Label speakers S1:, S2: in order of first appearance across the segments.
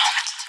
S1: overwhelmed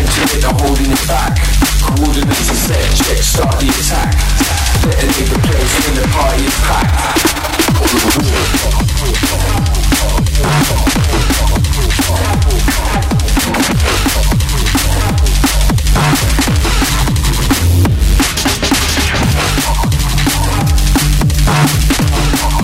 S1: Mentally they're holding it back. Coordinates are set, check, start the attack. Detonate the place when the party is packed.
S2: Oh,